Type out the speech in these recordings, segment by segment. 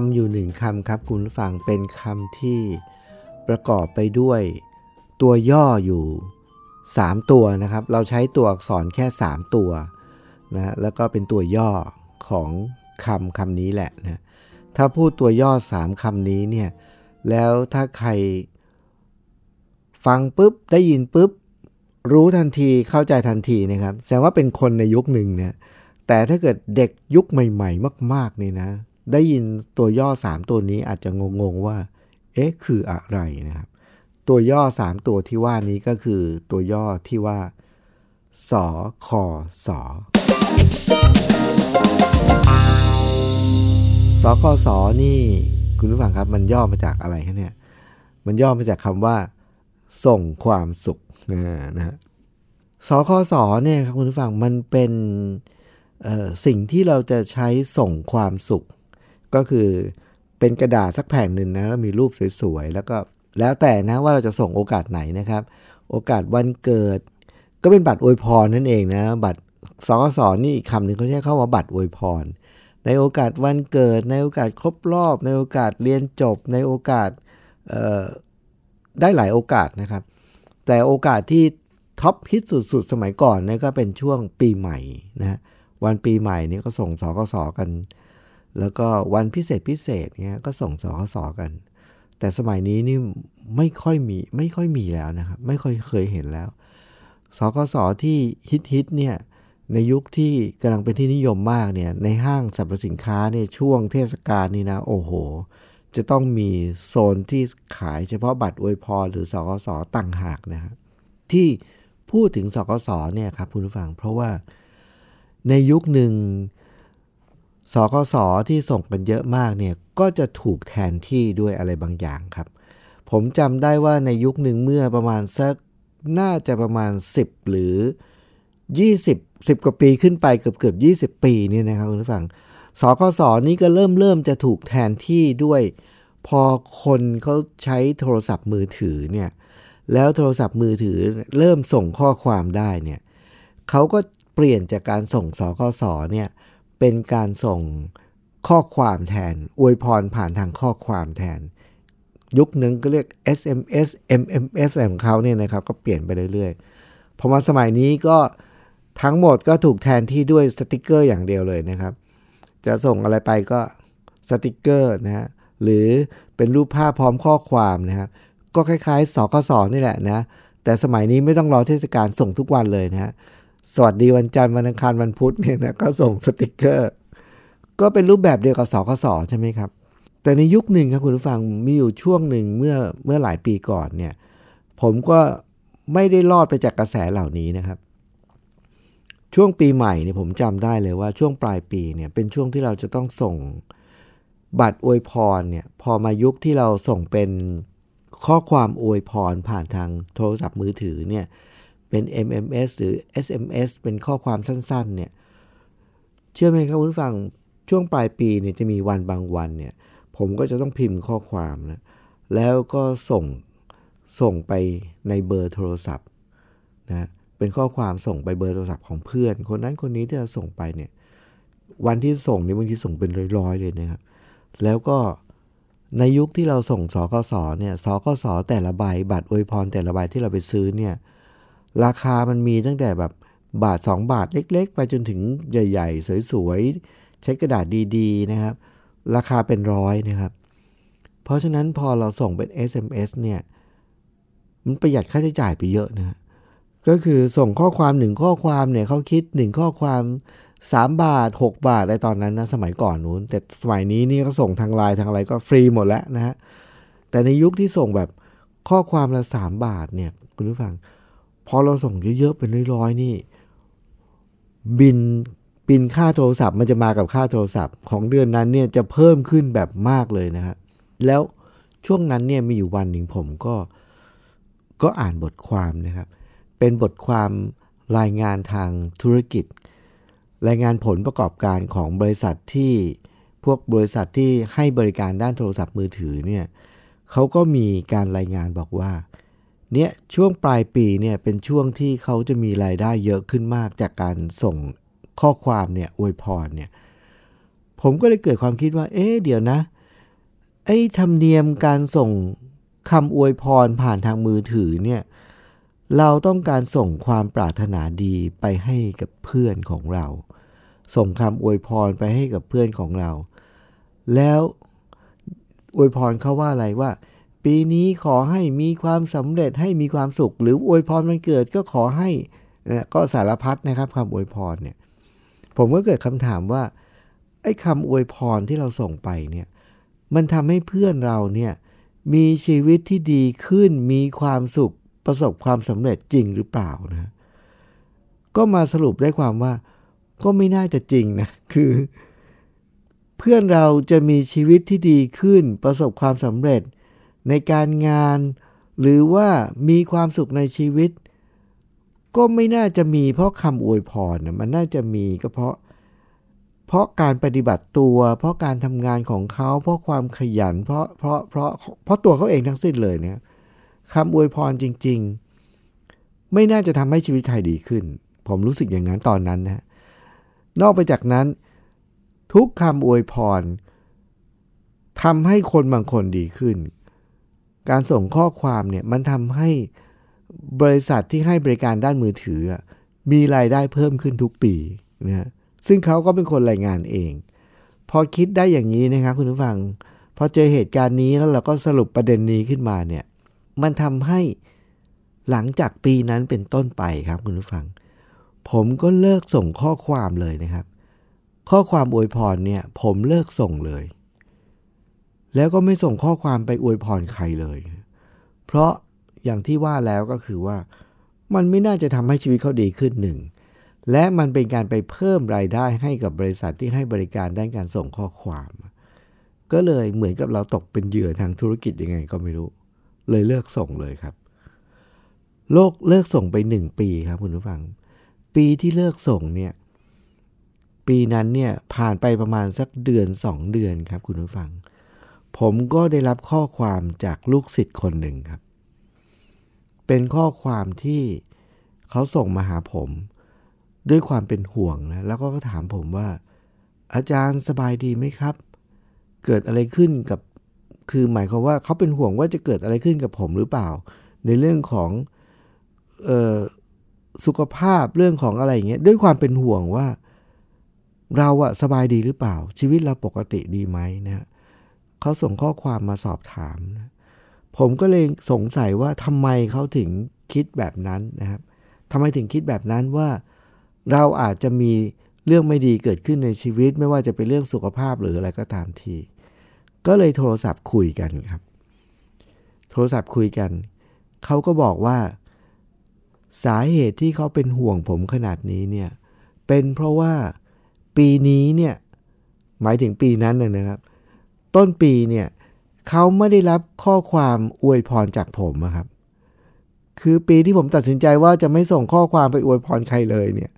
ำอยู่หนึ่งคำครับคุณผู้ฟังเป็นคำที่ประกอบไปด้วยตัวย่ออยู่ 3 ตัวนะครับ เราใช้ตัวอักษรแค่ 3 ตัวนะแล้วก็เป็นตัวย่อของคำคำนี้แหละนะถ้าพูดตัวย่อ 3คำนี้เนี่ยแล้วถ้าใครฟังปุ๊บได้ยินปุ๊บ รู้ทันทีเข้าใจทันทีนะครับแสดงว่าเป็นคนในยุคหนึ่งเนี่ยแต่ถ้าเกิดเด็กยุคใหม่ ๆ มากๆนี่นะ ได้ยินตัวย่อ 3 ตัวนี้อาจจะงงๆว่า เอ๊ะ คืออะไรนะครับ ตัวย่อ 3 ตัวที่ว่านี้ก็คือตัวย่อที่ว่าสอคอสอสอคอสอนี่ คุณผู้ฟังครับ มันย่อมาจากอะไรคะเนี่ย มันย่อมาจากคำว่า ส่งความสุขนะฮะสคสเนี่ยครับคุณผู้ฟังมันเป็นสิ่งที่เราจะใช้ส่งความสุข ก็คือเป็นกระดาษสักแผ่นหนึ่งนะแล้วมีรูปสวยๆ แล้วก็แล้วแต่นะว่าเราจะส่งโอกาสไหนนะครับ โอกาสวันเกิด ก็เป็นบัตรอวยพรนั่นเองนะ บัตรสคสนี่อีกคำหนึ่งเขาใช้คำว่าบัตรอวยพร ในโอกาสวันเกิด ในโอกาสครบรอบ ในโอกาสเรียนจบ ในโอกาสได้หลายโอกาสนะครับ แต่โอกาสที่ท็อปฮิตสุดๆ สมัยก่อนนี่ก็เป็นช่วงปีใหม่นะวันปีใหม่นี่ก็ส่งสกสกัน แล้วก็วันพิเศษพิเศษเนี้ยก็ส่งสกสกัน แต่สมัยนี้นี่ไม่ค่อยมีไม่ค่อยมีแล้วนะครับ ไม่ค่อยเคยเห็นแล้วสกสที่ฮิตฮิตเนี่ยในยุคที่กำลังเป็นที่นิยมมากเนี่ยในห้างสรรพสินค้าเนี่ยช่วงเทศกาลนี่นะ โอ้โห จะต้องมีโซนที่ขายเฉพาะบัตรอวยพรหรือสกสต่างหากนะครับที่พูดถึงสกสเนี่ยครับคุณผู้ฟัง เพราะว่าในยุคหนึ่ง สกสที่ส่งกันเยอะมากเนี่ยก็จะถูกแทนที่ด้วยอะไรบางอย่างครับ ผมจำได้ว่าในยุคหนึ่งเมื่อประมาณสักน่าจะประมาณ 10 หรือ 20 10 กว่าปีขึ้นไปเกือบเกือบ20 ปีนี่นะครับคุณผู้ฟังสกสนี้ก็เริ่มเริ่มจะถูกแทนที่ด้วย พอคนเขาใช้โทรศัพท์มือถือเนี่ยแล้วโทรศัพท์มือถือเริ่มส่งข้อความได้เนี่ยเขาก็เปลี่ยนจากการส่งสคสเนี่ย เป็นการส่งข้อความแทน อวยพรผ่านทางข้อความแทน ยุคนึงก็เรียก SMS MMS อะไรของเขาเนี่ยนะครับ ก็เปลี่ยนไปเรื่อยๆพอมาสมัยนี้ก็ทั้งหมดก็ถูกแทนที่ด้วยสติกเกอร์อย่างเดียวเลยนะครับ จะส่งอะไรไปก็สติกเกอร์นะฮะหรือเป็นรูปภาพพร้อมข้อความนะครับ ก็คล้ายๆสคสนี่แหละนะ แต่สมัยนี้ไม่ต้องรอเทศกาลส่งทุกวันเลยนะฮะ สวัสดีวันจันทร์วันอังคารวันพุธเนี่ยนะก็ส่งสติกเกอร์ ก็เป็นรูปแบบเดียวกับสคสใช่ไหมครับ แต่ในยุคหนึ่งครับคุณผู้ฟังมีอยู่ช่วงหนึ่งเมื่อเมื่อหลายปีก่อนเนี่ยผมก็ไม่ได้รอดไปจากกระแสเหล่านี้นะครับ ช่วงปีใหม่เนี่ยผมจำได้เลยว่าช่วงปลายปีเนี่ยเป็นช่วงที่เราจะต้องส่งบัตรอวยพรเนี่ยพอมายุคที่เราส่งเป็นข้อความอวยพรผ่านทางโทรศัพท์มือถือเนี่ย เป็น MMS หรือ SMS เป็นข้อความสั้นๆเนี่ยเชื่อไหมครับคุณฟังช่วงปลายปีเนี่ยจะมีวันบางวันเนี่ยผมก็จะต้องพิมพ์ข้อความนะแล้วก็ส่งส่งไปในเบอร์โทรศัพท์นะเป็นข้อความส่งไปเบอร์โทรศัพท์ของเพื่อน คนนั้นคนนี้ที่จะส่งไปเนี่ยวันที่ส่งนี่บางทีส่งเป็นร้อยๆเลยนะครับแล้วก็ในยุคที่เราส่งสกสเนี่ยสกสแต่ละใบบัตรอวยพรแต่ละใบที่เราไปซื้อเนี่ย ราคามันมีตั้งแต่แบบบาท 2 บาทเล็ก ๆ ไปจนถึงใหญ่ ๆ สวยๆ ใช้กระดาษดีๆนะครับ ราคาเป็นร้อยนะครับ เพราะฉะนั้นพอเราส่งเป็น SMS เนี่ย มันประหยัดค่าใช้จ่ายไปเยอะนะก็คือส่งข้อความหนึ่งข้อความเนี่ยเขาคิดหนึ่งข้อความ 3 บาท 6 บาทอะไรตอนนั้นนะสมัยก่อนนู้น แต่สมัยนี้นี่ก็ส่งทางไลน์ทางอะไรก็ฟรีหมดแล้วนะฮะแต่ในยุคที่ส่งแบบข้อความละสามบาทเนี่ยคุณผู้ฟัง พอเราส่งเยอะๆเป็นร้อยๆนี่ บินบินค่าโทรศัพท์มันจะมากับค่าโทรศัพท์ของเดือนนั้นเนี่ยจะเพิ่มขึ้นแบบมากเลยนะฮะแล้วช่วงนั้นเนี่ยมีอยู่วันหนึ่งผมก็ก็อ่านบทความนะครับ เป็นบทความรายงานทางธุรกิจ รายงานผลประกอบการของบริษัทที่พวกบริษัทที่ให้บริการด้านโทรศัพท์มือถือเนี่ยเขาก็มีการรายงานบอกว่า เนี่ยช่วงปลายปีเนี่ยเป็นช่วงที่เขาจะมีรายได้เยอะขึ้นมากจากการส่งข้อความเนี่ยอวยพรเนี่ยผมก็เลยเกิดความคิดว่า เอ๊ะเดี๋ยวนะ ไอ้ธรรมเนียมการส่งคำอวยพรผ่านทางมือถือเนี่ยเราต้องการส่งความปรารถนาดีไปให้กับเพื่อนของเรา ส่งคำอวยพรไปให้กับเพื่อนของเรา แล้วอวยพรเขาว่าอะไรว่า ปีนี้ขอให้มีความสำเร็จให้มีความสุข หรืออวยพรมันเกิดก็ขอให้ก็สารพัดนะครับคำอวยพรเนี่ยผมก็เกิดคำถามว่าไอ้คำอวยพรที่เราส่งไปเนี่ยมันทำให้เพื่อนเราเนี่ยมีชีวิตที่ดีขึ้นมีความสุขประสบความสำเร็จจริงหรือเปล่านะก็มาสรุปได้ความว่า ก็ไม่น่าจะจริงนะคือ เพื่อนเราจะมีชีวิตที่ดีขึ้นประสบความสำเร็จ ในการงาน หรือว่ามีความสุขในชีวิต ก็ไม่น่าจะมีเพราะคำอวยพรนะมันน่าจะมีก็เพราะ เพราะการปฏิบัติตัว เพราะการทำงานของเขา เพราะความขยัน เพราะเพราะเพราะเพราะตัวเขาเองทั้งสิ้นเลยเนี่ยคำอวยพรจริง ๆ ไม่น่าจะทำให้ชีวิตใครดีขึ้น ผมรู้สึกอย่างนั้นตอนนั้นนะนอกไปจากนั้น ทุกคำอวยพรทำให้คนบางคนดีขึ้น การส่งข้อความเนี่ยมันทำให้บริษัทที่ให้บริการด้านมือถือ มีรายได้เพิ่มขึ้นทุกปีนะซึ่งเขาก็เป็นคนรายงานเอง พอคิดได้อย่างนี้นะครับคุณผู้ฟัง พอเจอเหตุการณ์นี้แล้วเราก็สรุปประเด็นนี้ขึ้นมาเนี่ยมันทำให้หลังจากปีนั้นเป็นต้นไปครับคุณผู้ฟัง ผมก็เลิกส่งข้อความเลยนะครับ ข้อความอวยพรเนี่ย ผมเลิกส่งเลย แล้วก็ไม่ส่งข้อความไปอวยพรใครเลย เพราะอย่างที่ว่าแล้วก็คือว่า มันไม่น่าจะทำให้ชีวิตเขาดีขึ้นหนึ่ง และมันเป็นการไปเพิ่มรายได้ให้กับบริษัทที่ให้บริการด้านการส่งข้อความ ก็เลยเหมือนกับเราตกเป็นเหยื่อทางธุรกิจยังไงก็ไม่รู้ เลยเลิกส่งเลยครับ โลกเลิกส่งไปหนึ่งปีครับคุณผู้ฟัง ปีที่เลิกส่งเนี่ยปีนั้นเนี่ยผ่านไปประมาณสักเดือนสองเดือนครับคุณผู้ฟัง ผมก็ได้รับข้อความจากลูกศิษย์คนหนึ่งครับ เป็นข้อความที่เขาส่งมาหาผม ด้วยความเป็นห่วงนะ แล้วก็ถามผมว่า อาจารย์สบายดีไหมครับ เกิดอะไรขึ้นกับ คือหมายความว่าเขาเป็นห่วงว่าจะเกิดอะไรขึ้นกับผมหรือเปล่า ในเรื่องของออสุขภาพเรื่องของอะไรอย่างเงี้ย ด้วยความเป็นห่วงว่า เราอะสบายดีหรือเปล่า ชีวิตเราปกติดีไหมนะ เขาส่งข้อความมาสอบถามนะผมก็เลยสงสัยว่าทำไมเขาถึงคิดแบบนั้นนะครับทำไมถึงคิดแบบนั้นว่าเราอาจจะมีเรื่องไม่ดีเกิดขึ้นในชีวิต ไม่ว่าจะเป็นเรื่องสุขภาพหรืออะไรก็ตามที ก็เลยโทรศัพท์คุยกันครับ โทรศัพท์คุยกัน เขาก็บอกว่า สาเหตุที่เขาเป็นห่วงผมขนาดนี้เนี่ยเป็นเพราะว่าปีนี้เนี่ยหมายถึงปีนั้นนะครับ ต้นปีเนี่ยเขาไม่ได้รับข้อความอวยพรจากผมครับ คือปีที่ผมตัดสินใจว่าจะไม่ส่งข้อความไปอวยพรใครเลยเนี่ย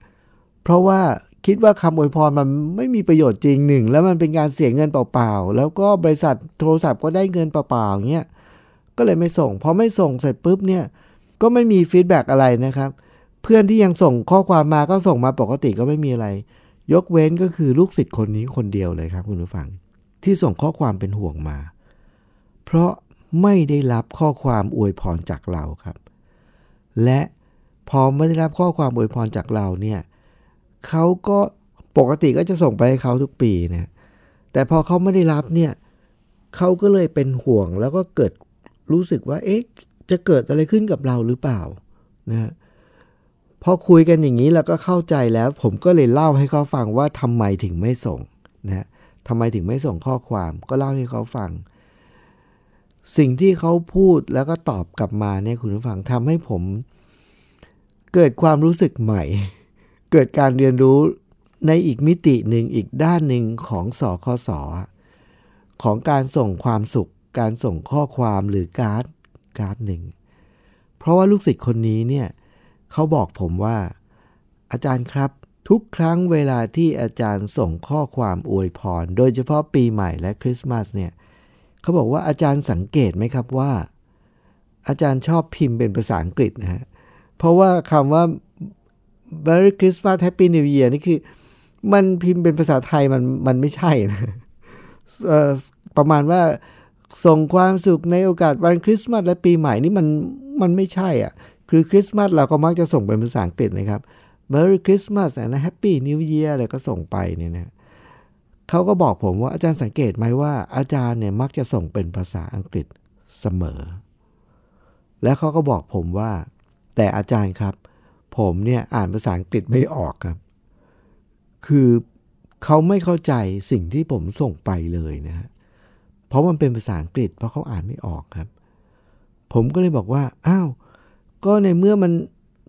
เพราะว่าคิดว่าคำอวยพรมันไม่มีประโยชน์จริงหนึ่ง แล้วมันเป็นการเสียเงินเปล่าๆ แล้วก็บริษัทโทรศัพท์ก็ได้เงินเปล่าๆเงี้ย ก็เลยไม่ส่ง พอไม่ส่งเสร็จปุ๊บเนี่ย ก็ไม่มี feedback อะไรนะครับ เพื่อนที่ยังส่งข้อความมาก็ส่งมาปกติก็ไม่มีอะไร ยกเว้นก็คือลูกศิษย์คนนี้คนเดียวเลยครับคุณผู้ฟัง ที่ส่งข้อความเป็นห่วงมา เพราะไม่ได้รับข้อความอวยพรจากเราครับ และพอไม่ได้รับข้อความอวยพรจากเราเนี่ยเขาก็ปกติก็จะส่งไปให้เขาทุกปีนะแต่พอเขาไม่ได้รับเนี่ยเขาก็เลยเป็นห่วงแล้วก็เกิดรู้สึกว่า เอ๊ะ จะเกิดอะไรขึ้นกับเราหรือเปล่านะพอคุยกันอย่างนี้แล้วก็เข้าใจแล้ว ผมก็เลยเล่าให้เขาฟังว่าทำไมถึงไม่ส่งนะ ทำไมถึงไม่ส่งข้อความ ก็เล่าให้เขาฟัง สิ่งที่เขาพูดแล้วก็ตอบกลับมาเนี่ยคุณผู้ฟังทำให้ผม เกิดความรู้สึกใหม่ เกิดการเรียนรู้ในอีกมิติหนึ่งอีกด้านหนึ่งของสอคอสอของการส่งความสุข การส่งข้อความหรือการ์ดการ์ดหนึ่ง เพราะว่าลูกศิษย์คนนี้เนี่ยเขาบอกผมว่า อาจารย์ครับ ทุกครั้งเวลาที่อาจารย์ส่งข้อความอวยพร โดยเฉพาะปีใหม่และคริสต์มาสเนี่ยเขาบอกว่าอาจารย์สังเกตไหมครับว่า อาจารย์ชอบพิมพ์เป็นภาษาอังกฤษนะฮะเพราะว่าคำว่า Merry Christmas Happy New Year นี่คือ มันพิมพ์เป็นภาษาไทยมันมันไม่ใช่นะประมาณว่าส่งความสุขในโอกาสวันคริสต์มาสและปีใหม่นี่มันมันไม่ใช่อะ คือคริสต์มาสเราก็มักจะส่งเป็นภาษาอังกฤษนะครับ Merry Christmas and Happy New Year อะไรก็ส่งไปเนี่ยนะเขาก็บอกผมว่าอาจารย์สังเกตไหมว่าอาจารย์เนี่ยมักจะส่งเป็นภาษาอังกฤษเสมอ และเขาก็บอกผมว่า แต่อาจารย์ครับ ผมเนี่ยอ่านภาษาอังกฤษไม่ออกครับ คือเขาไม่เข้าใจสิ่งที่ผมส่งไปเลยนะฮะเพราะมันเป็นภาษาอังกฤษเพราะเขาอ่านไม่ออกครับ ผมก็เลยบอกว่าอ้าวก็ในเมื่อมัน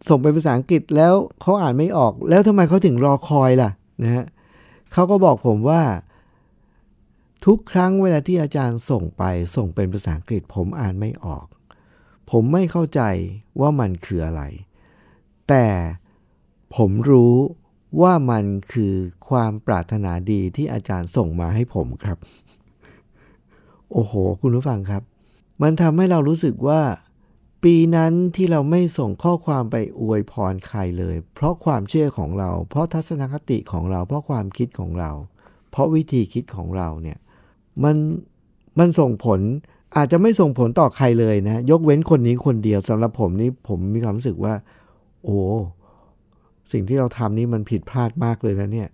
ส่งไปภาษาอังกฤษแล้วเขาอ่านไม่ออก แล้วทำไมเขาถึงรอคอยล่ะนะฮะเขาก็บอกผมว่า ทุกครั้งเวลาที่อาจารย์ส่งไป ส่งเป็นภาษาอังกฤษ ผมอ่านไม่ออก ผมไม่เข้าใจว่ามันคืออะไร แต่ผมรู้ว่ามันคือความปรารถนาดีที่อาจารย์ส่งมาให้ผมครับ โอ้โห คุณผู้ฟังครับ มันทำให้เรารู้สึกว่า ปีนั้นที่เราไม่ส่งข้อความไปอวยพรใครเลย เพราะความเชื่อของเรา เพราะทัศนคติของเรา เพราะความคิดของเรา เพราะวิธีคิดของเราเนี่ยมันมันส่งผลอาจจะไม่ส่งผลต่อใครเลยนะ ยกเว้นคนนี้คนเดียวสำหรับผมนี่ผมมีความรู้สึกว่า โอ้สิ่งที่เราทำนี่มันผิดพลาดมากเลยนะเนี่ย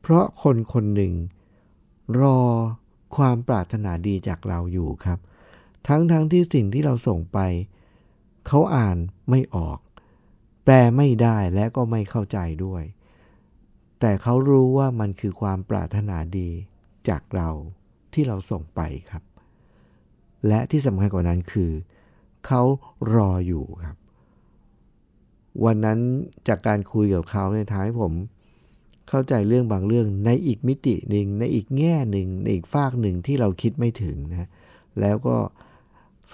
เพราะคนคนหนึ่งรอความปรารถนาดีจากเราอยู่ครับ ทั้งๆทที่สิ่งที่เราส่งไป เขาอ่านไม่ออก แปลไม่ได้และก็ไม่เข้าใจด้วย แต่เขารู้ว่ามันคือความปรารถนาดีจากเราที่เราส่งไปครับ และที่สำคัญกว่านั้นคือ เขารออยู่ครับ วันนั้นจากการคุยกับเขาในท้ายผมเข้าใจเรื่องบางเรื่องในอีกมิติหนึ่งในอีกแง่หนึ่งในอีกฝากหนึ่งที่เราคิดไม่ถึงนะแล้วก็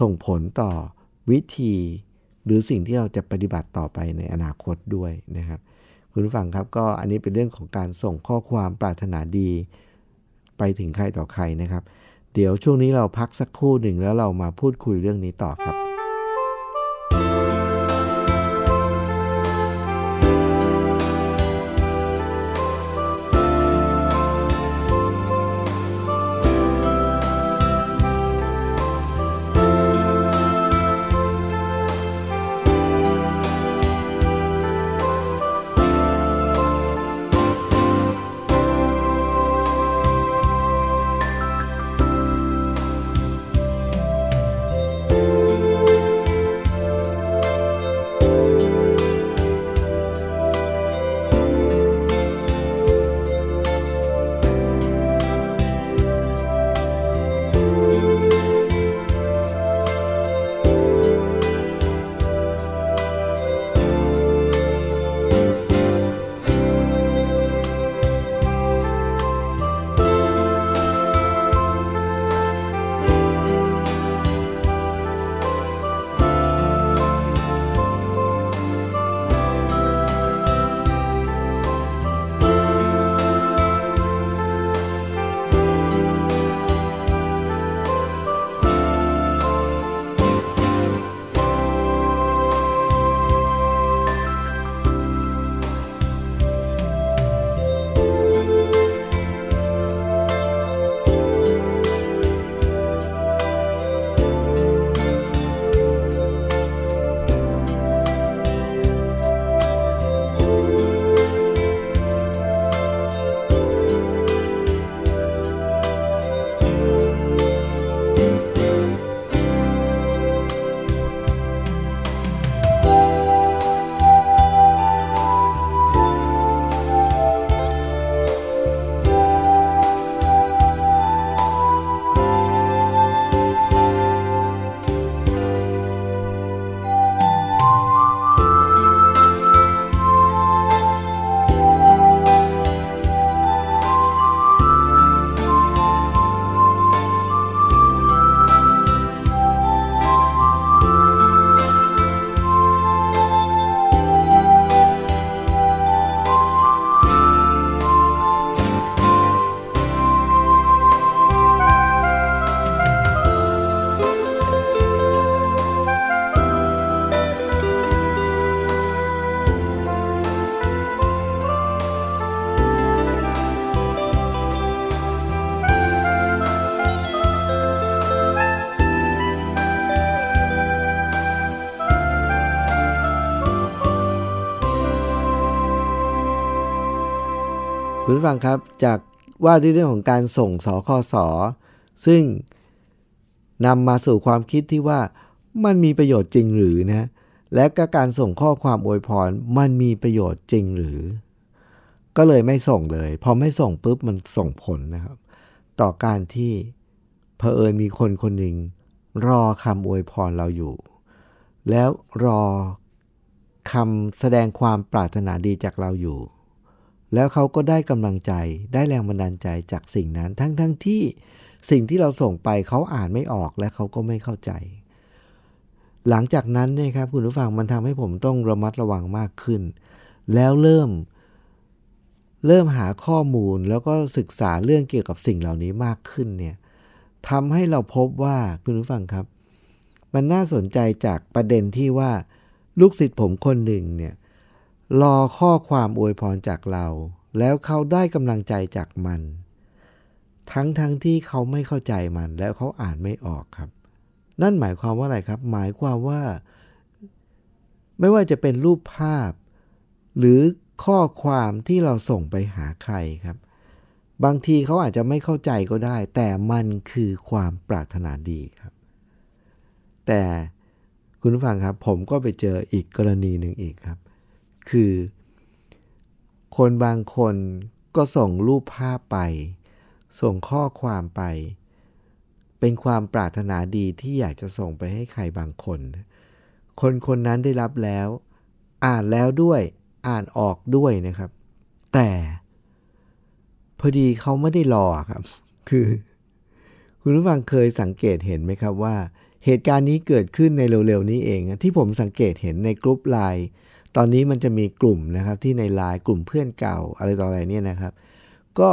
ส่งผลต่อ วิธีหรือสิ่งที่เราจะปฏิบัติต่อไปในอนาคตด้วยนะครับ คุณผู้ฟังครับก็อันนี้เป็นเรื่องของการส่งข้อความปรารถนาดี ไปถึงใครต่อใครนะครับ เดี๋ยวช่วงนี้เราพักสักครู่หนึ่งแล้วเรามาพูดคุยเรื่องนี้ต่อครับ คุณฟังครับจากว่าด้วยเรื่องของการส่งสคสซึ่งนำมาสู่ความคิดที่ว่ามันมีประโยชน์จริงหรือนะและก็การส่งข้อความอวยพรมันมีประโยชน์จริงหรือ ก็เลยไม่ส่งเลย พอไม่ส่งปุ๊บมันส่งผลนะครับ ต่อการที่เผอิญมีคนคนหนึ่งรอคำอวยพรเราอยู่ แล้วรอคำแสดงความปรารถนาดีจากเราอยู่ แล้วเขาก็ได้กำลังใจได้แรงบันดาลใจจากสิ่งนั้น ทั้งๆทที่สิ่งที่เราส่งไปเขาอ่านไม่ออกและเขาก็ไม่เข้าใจ หลังจากนั้นเนี่ยครับคุณผู้ฟังมันทำให้ผมต้องระมัดระวังมากขึ้น แล้วเริ่ม เริ่มหาข้อมูลแล้วก็ศึกษาเรื่องเกี่ยวกับสิ่งเหล่านี้มากขึ้นเนี่ยทำให้เราพบว่าคุณผู้ฟังครับ มันน่าสนใจจากประเด็นที่ว่าลูกศิษย์ผมคนหนึ่งเนี่ย รอข้อความอวยพรจากเรา แล้วเขาได้กำลังใจจากมัน ทั้งทั้งที่เขาไม่เข้าใจมัน แล้วเขาอ่านไม่ออกครับ นั่นหมายความว่าอะไรครับ หมายความว่า ไม่ว่าจะเป็นรูปภาพ หรือข้อความที่เราส่งไปหาใครครับ บางทีเขาอาจจะไม่เข้าใจก็ได้ แต่มันคือความปรารถนาดีครับ แต่คุณผู้ฟังครับ ผมก็ไปเจออีกกรณีหนึ่งอีกครับ คือ คนบางคนก็ส่งรูปภาพไป ส่งข้อความไป เป็นความปรารถนาดีที่อยากจะส่งไปให้ใครบางคน คนคนนั้นได้รับแล้ว อ่านแล้วด้วยอ่านออกด้วยนะครับ แต่พอดีเขาไม่ได้รอครับ คือ คุณผู้ฟังเคยสังเกตเห็นไหมครับว่า เหตุการณ์นี้เกิดขึ้นในเร็วๆนี้เอง ที่ผมสังเกตเห็นในกลุ่มไลน์ ตอนนี้มันจะมีกลุ่มนะครับที่ในไลน์กลุ่มเพื่อนเก่าอะไรต่ออะไรเนี่ยนะครับ ก็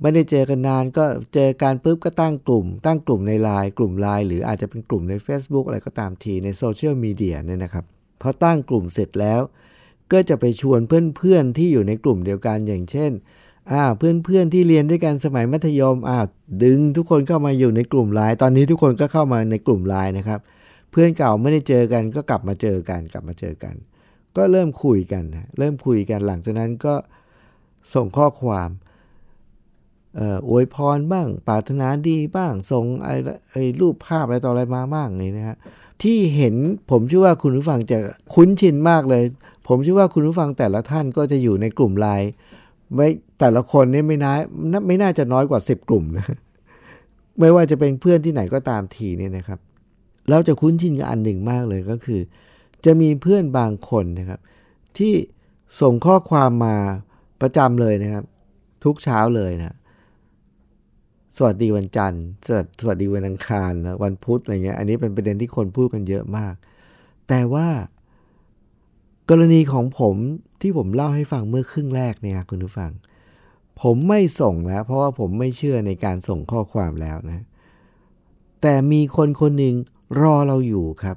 ไม่ได้เจอกันนานก็เจอการปุ๊บก็ตั้งกลุ่ม ตั้งกลุ่มในไลน์กลุ่มไลน์หรืออาจจะเป็นกลุ่มใน Facebook อะไรก็ตามทีในโซเชียลมีเดียเนี่ยนะครับพอตั้งกลุ่มเสร็จแล้ว ก็จะไปชวนเพื่อนๆที่อยู่ในกลุ่มเดียวกันอย่างเช่นอ่าเพื่อนๆที่เรียนด้วยกันสมัยมัธยมอ่าดึงทุกคนเข้ามาอยู่ในกลุ่มไลน์ตอนนี้ทุกคนก็เข้ามาในกลุ่มไลน์นะครับ เพื่อนเก่าไม่ได้เจอกันก็กลับมาเจอกันกลับมาเจอกัน ก็เริ่มคุยกันนะเริ่มคุยกันหลังจากนั้นก็ส่งข้อความอวยพรบ้างปรารถนาดีบ้างส่งไอ้ไอ้รูปภาพอะไรต่ออะไรมาบ้างนี่นะฮะที่เห็นผมเชื่อว่าคุณผู้ฟังจะคุ้นชินมากเลย ผมเชื่อว่าคุณผู้ฟังแต่ละท่านก็จะอยู่ในกลุ่มไลน์ไม่แต่ละคนนี่ไม่น่าไม่น่าจะน้อยกว่า 10 กลุ่มนะไม่ว่าจะเป็นเพื่อนที่ไหนก็ตามทีเนี่ยนะครับ เราจะคุ้นชินกับอันหนึ่งมากเลยก็คือ จะมีเพื่อนบางคนนะครับ ที่ส่งข้อความมาประจำเลยนะครับ ทุกเช้าเลยนะสวัสดีวันจันทร์สวัสดีวันอังคารนะวันพุธอะไรเงี้ยอันนี้เป็นประเด็นที่คนพูดกันเยอะมาก แต่ว่ากรณีของผมที่ผมเล่าให้ฟังเมื่อครึ่งแรกเนี่ยคุณผู้ฟัง ผมไม่ส่งแล้ว เพราะว่าผมไม่เชื่อในการส่งข้อความแล้วนะ แต่มีคนคนหนึ่งรอเราอยู่ครับ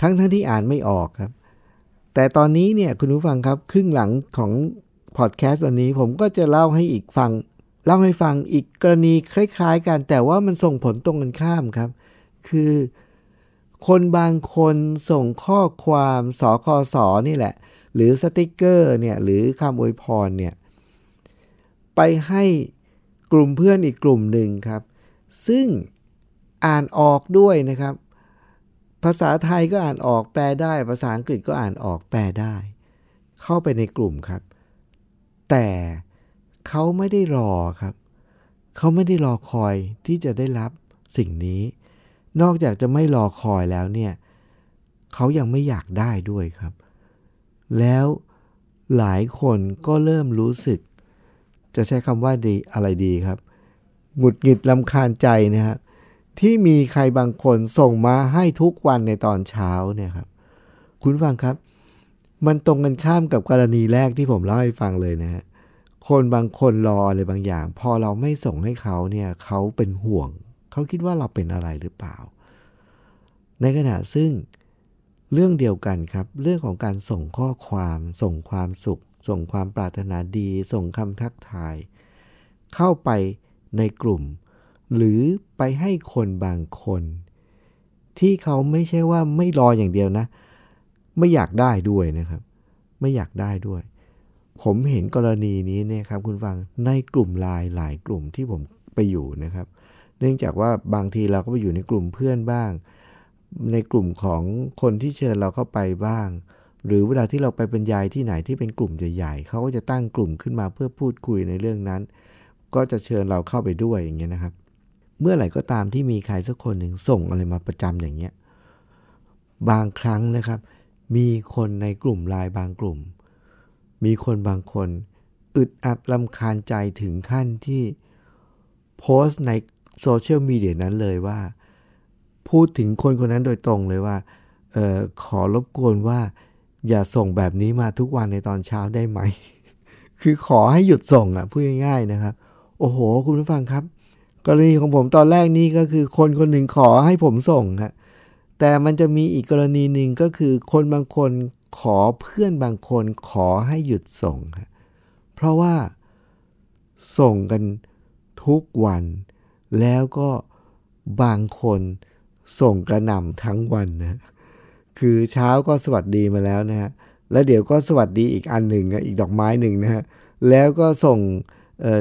ทั้งทั้งที่อ่านไม่ออกครับ แต่ตอนนี้เนี่ยคุณผู้ฟังครับ ครึ่งหลังของพอดแคสต์วันนี้ผมก็จะเล่าให้อีกฟัง เล่าให้ฟังอีกกรณีคล้าย ๆ กัน แต่ว่ามันส่งผลตรงกันข้ามครับ คือ คนบางคนส่งข้อความสคสนี่แหละ หรือสติกเกอร์เนี่ยหรือคำอวยพรเนี่ยไปให้กลุ่มเพื่อนอีกกลุ่มหนึ่งครับ ซึ่งอ่านออกด้วยนะครับ ภาษาไทยก็อ่านออกแปลได้ ภาษาอังกฤษก็อ่านออกแปลได้ เข้าไปในกลุ่มครับ แต่เขาไม่ได้รอครับ เขาไม่ได้รอคอยที่จะได้รับสิ่งนี้ นอกจากจะไม่รอคอยแล้วเนี่ยเขายังไม่อยากได้ด้วยครับ แล้วหลายคนก็เริ่มรู้สึก จะใช้คำว่าดีอะไรดีครับ หงุดหงิดลำคาญใจนะครับ ที่มีใครบางคนส่งมาให้ทุกวันในตอนเช้าเนี่ยครับ คุณฟังครับ มันตรงกันข้ามกับกรณีแรกที่ผมเล่าให้ฟังเลยนะฮะคนบางคนรออะไรบางอย่าง พอเราไม่ส่งให้เขาเนี่ยเขาเป็นห่วง เขาคิดว่าเราเป็นอะไรหรือเปล่า ในขณะซึ่งเรื่องเดียวกันครับ เรื่องของการส่งข้อความ ส่งความสุข ส่งความปรารถนาดี ส่งคำทักทาย เข้าไปในกลุ่ม หรือไปให้คนบางคน ที่เขาไม่ใช่ว่าไม่รออย่างเดียวนะ ไม่อยากได้ด้วยนะครับ ไม่อยากได้ด้วย ผมเห็นกรณีนี้เนี่ยครับ คุณฟังในกลุ่มไลน์หลายกลุ่มที่ผมไปอยู่นะครับ เนื่องจากว่าบางทีเราก็ไปอยู่ในกลุ่มเพื่อนบ้าง ในกลุ่มของคนที่เชิญเราเข้าไปบ้าง หรือเวลาที่เราไปบรรยายที่ไหนที่เป็นกลุ่มใหญ่ๆเขาก็จะตั้งกลุ่มขึ้นมาเพื่อพูดคุยในเรื่องนั้น ก็จะเชิญเราเข้าไปด้วยอย่างเงี้ยนะครับ เมื่อไหร่ก็ตามที่มีใครสักคนหนึ่งส่งอะไรมาประจำอย่างเงี้ย บางครั้งนะครับ มีคนในกลุ่มไลน์บางกลุ่ม มีคนบางคน อึดอัดลำคาญใจถึงขั้นที่โพสต์ในโซเชียลมีเดียนั้นเลยว่า พูดถึงคนคนนั้นโดยตรงเลยว่าออขอรบกวนว่า อย่าส่งแบบนี้มาทุกวันในตอนเช้าได้ไหม คือขอให้หยุดส่งอะพูดง่ายๆนะครับ โอ้โห คุณผู้ฟังครับ กรณีของผมตอนแรกนี่ก็คือคนคนหนึ่งขอให้ผมส่งครับแต่มันจะมีอีกกรณีหนึ่งก็คือคนบางคนขอเพื่อนบางคนขอให้หยุดส่งครับเพราะว่าส่งกันทุกวัน แล้วก็บางคนส่งกระหน่ำทั้งวันนะคือเช้าก็สวัสดีมาแล้วนะฮะแล้วเดี๋ยวก็สวัสดีอีกอันหนึ่งอีกดอกไม้หนึ่งนะฮะแล้วก็ส่ง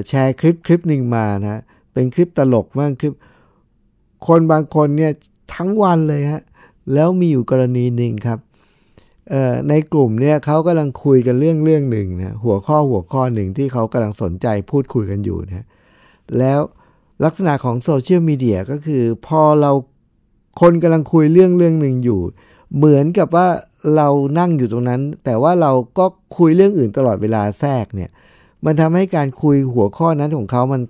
แชร์คลิปคลิปหนึ่งมานะ เป็นคลิปตลกมากคลิป คนบางคนเนี่ยทั้งวันเลยฮะแล้วมีอยู่กรณีหนึ่งครับในกลุ่มเนี่ยเขากำลังคุยกันเรื่องเรื่องหนึ่งนะหัวข้อหัวข้อหนึ่งที่เขากำลังสนใจพูดคุยกันอยู่นะแล้วลักษณะของโซเชียลมีเดียก็คือพอเราคนกำลังคุยเรื่องเรื่องหนึ่งอยู่ เหมือนกับว่าเรานั่งอยู่ตรงนั้น แต่ว่าเราก็คุยเรื่องอื่นตลอดเวลาแทรกเนี่ยมันทำให้การคุยหัวข้อนั้นของเขามัน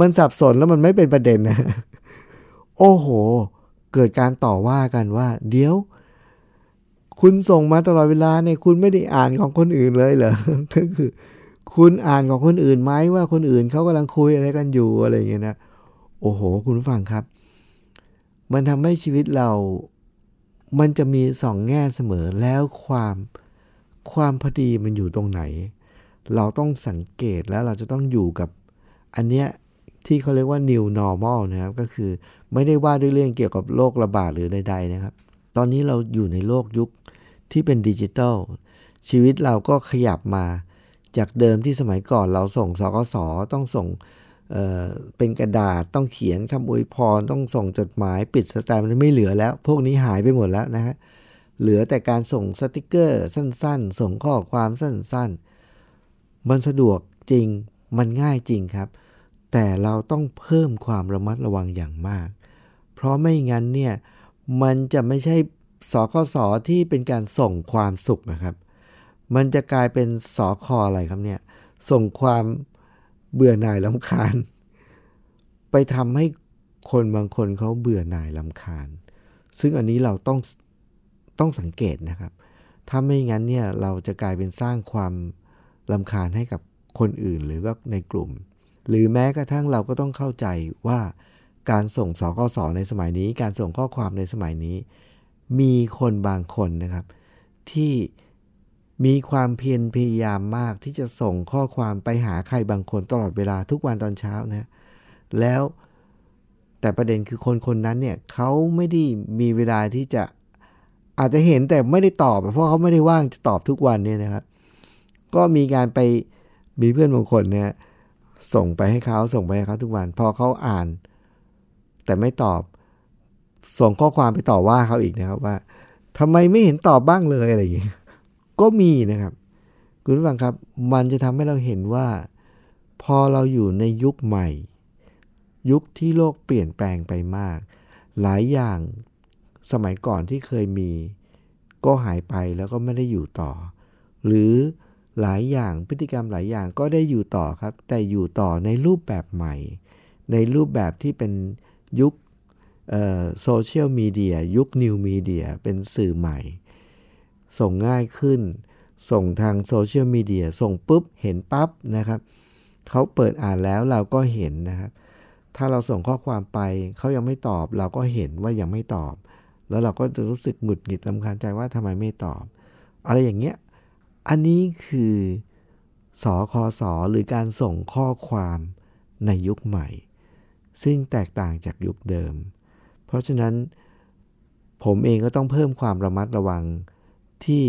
มันสับสนแล้วมันไม่เป็นประเด็นนะ โอ้โห เกิดการต่อว่ากันว่า เดี๋ยว คุณส่งมาตลอดเวลาเนี่ยคุณไม่ได้อ่านของคนอื่นเลยเหรอก็คือ คุณอ่านของคนอื่นไหมว่าคนอื่นเขากำลังคุยอะไรกันอยู่อะไรอย่างเงี้ยนะโอ้โห คุณฟังครับ มันทำให้ชีวิตเรา มันจะมีสองแง่เสมอแล้วความความพอดีมันอยู่ตรงไหน เราต้องสังเกตแล้วเราจะต้องอยู่กับอันเนี้ย ที่เขาเรียกว่า new normal นะครับ ก็คือไม่ได้ว่าด้วยเรื่องเกี่ยวกับโรคระบาดหรือใดๆนะครับ ตอนนี้เราอยู่ในโลกยุคที่เป็นดิจิตอลชีวิตเราก็ขยับมาจากเดิมที่สมัยก่อนเราส่งสกสต้องส่งเเป็นกระดาษต้องเขียนคำอวยพรต้องส่งจดหมายปิดสแตมป์ไม่เหลือแล้ว พวกนี้หายไปหมดแล้วนะฮะเหลือแต่การส่งสติกเกอร์สั้นๆ ส่งข้อความสั้นๆ มันสะดวกจริงมันง่ายจริงครับ แต่เราต้องเพิ่มความระมัดระวังอย่างมาก เพราะไม่งั้นเนี่ยมันจะไม่ใช่สข้อสอที่เป็นการส่งความสุขนะครับ มันจะกลายเป็นสอคออะไรครับเนี่ย ส่งความเบื่อหน่ายลำคาญ ไปทำให้คนบางคนเขาเบื่อหน่ายลำคาญ ซึ่งอันนี้เราต้องต้องสังเกตนะครับ ถ้าไม่งั้นเนี่ยเราจะกลายเป็นสร้างความลำคาญให้กับคนอื่นหรือว่าในกลุ่ม หรือแม้กระทั่งเราก็ต้องเข้าใจว่าการส่งสกสในสมัยนี้ การส่งข้อความในสมัยนี้ มีคนบางคนนะครับ ที่มีความเพียรพยายามมากที่จะส่งข้อความไปหาใครบางคนตลอดเวลาทุกวันตอนเช้านะแล้วแต่ประเด็นคือคนคนนั้นเนี่ยเขาไม่ได้มีเวลาที่จะอาจจะเห็นแต่ไม่ได้ตอบ เพราะเขาไม่ได้ว่างจะตอบทุกวันเนี่ยนะครับ ก็มีการไปมีเพื่อนบางคนเนี่ย ส่งไปให้เขาส่งไปให้เขาทุกวัน พอเขาอ่าน แต่ไม่ตอบ ส่งข้อความไปต่อว่าเขาอีกนะครับว่าทำไมไม่เห็นตอบบ้างเลยอะไรอย่างนี้ก็มีนะครับ คุณผู้ฟังครับ มันจะทำให้เราเห็นว่า พอเราอยู่ในยุคใหม่ ยุคที่โลกเปลี่ยนแปลงไปมาก หลายอย่างสมัยก่อนที่เคยมี ก็หายไปแล้วก็ไม่ได้อยู่ต่อ หรือ หลายอย่างพฤติกรรมหลายอย่างก็ได้อยู่ต่อครับ แต่อยู่ต่อในรูปแบบใหม่ ในรูปแบบที่เป็นยุคโซเชียลมีเดียยุคนิวมีเดียเป็นสื่อใหม่ ส่งง่ายขึ้น ส่งทางโซเชียลมีเดียส่งปุ๊บเห็นปั๊บนะครับเขาเปิดอ่านแล้วเราก็เห็นนะครับ ถ้าเราส่งข้อความไปเขายังไม่ตอบ เราก็เห็นว่ายังไม่ตอบ แล้วเราก็จะรู้สึกหงุดหงิดลำคาญใจว่าทำไมไม่ตอบ อะไรอย่างเงี้ย อันนี้คือสอคอสอหรือการส่งข้อความในยุคใหม่ ซึ่งแตกต่างจากยุคเดิม เพราะฉะนั้นผมเองก็ต้องเพิ่มความระมัดระวังที่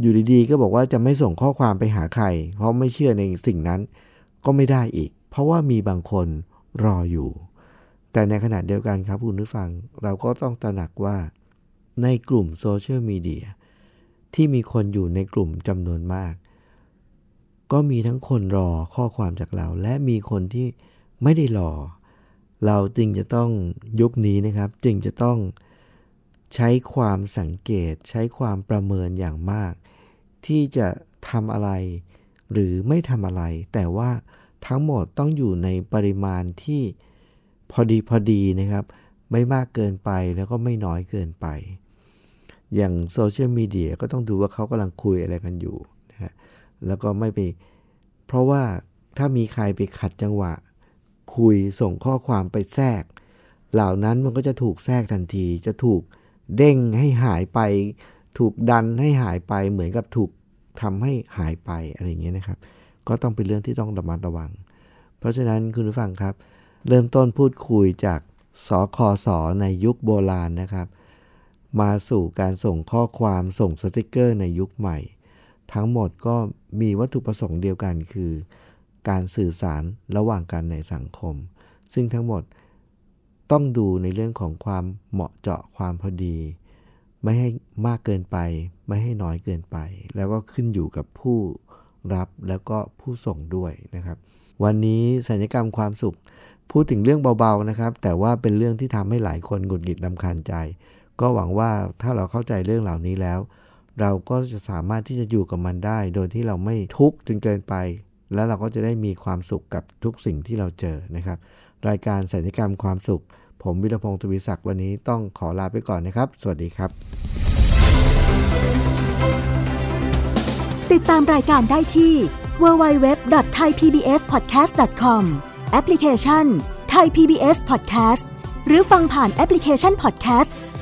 อยู่ดีๆ ก็บอกว่าจะไม่ส่งข้อความไปหาใคร เพราะไม่เชื่อในสิ่งนั้นก็ไม่ได้อีก เพราะว่ามีบางคนรออยู่ แต่ในขณะเดียวกันครับคุณผู้ฟัง เราก็ต้องตระหนักว่าในกลุ่มโซเชียลมีเดีย ที่มีคนอยู่ในกลุ่มจำนวนมาก ก็มีทั้งคนรอข้อความจากเรา และมีคนที่ไม่ได้รอ เราจึงจะต้องยุคนี้นะครับ จึงจะต้องใช้ความสังเกต ใช้ความประเมินอย่างมาก ที่จะทำอะไร หรือไม่ทำอะไร แต่ว่าทั้งหมดต้องอยู่ในปริมาณที่พอดีพอดีนะครับ ไม่มากเกินไปแล้วก็ไม่น้อยเกินไป อย่างโซเชียลมีเดียก็ต้องดูว่าเขากำลังคุยอะไรกันอยู่นะฮะแล้วก็ไม่ไป เพราะว่าถ้ามีใครไปขัดจังหวะ คุยส่งข้อความไปแทรก เหล่านั้นมันก็จะถูกแทรกทันที จะถูกเด้งให้หายไป ถูกดันให้หายไปเหมือนกับถูกทำให้หายไปอะไรอย่างเงี้ยนะครับ ก็ต้องเป็นเรื่องที่ต้องระมัดระวัง เพราะฉะนั้นคุณผู้ฟังครับ เริ่มต้นพูดคุยจากสคสในยุคโบราณนะครับ มาสู่การส่งข้อความส่งสติกเกอร์ในยุคใหม่ ทั้งหมดก็มีวัตถุประสงค์เดียวกันคือ การสื่อสารระหว่างกันในสังคม ซึ่งทั้งหมดต้องดูในเรื่องของความเหมาะเจาะความพอดี ไม่ให้มากเกินไป ไม่ให้น้อยเกินไป แล้วก็ขึ้นอยู่กับผู้รับแล้วก็ผู้ส่งด้วยนะครับ วันนี้สัญญกรรมความสุข พูดถึงเรื่องเบาๆนะครับ แต่ว่าเป็นเรื่องที่ทำให้หลายคนหงุดหงิดลำคาญใจ ก็หวังว่าถ้าเราเข้าใจเรื่องเหล่านี้แล้ว เราก็จะสามารถที่จะอยู่กับมันได้ โดยที่เราไม่ทุกข์จนเกินไป แล้วเราก็จะได้มีความสุขกับทุกสิ่งที่เราเจอนะครับ รายการสัญญกรรมความสุข ผมวิรพงศ์ทวีศักดิ์วันนี้ต้องขอลาไปก่อนนะครับ สวัสดีครับ ติดตามรายการได้ที่ www.thaipbspodcast.com แอปพลิเคชัน Thai PBS Podcast หรือฟังผ่านแอปพลิเคชัน Podcast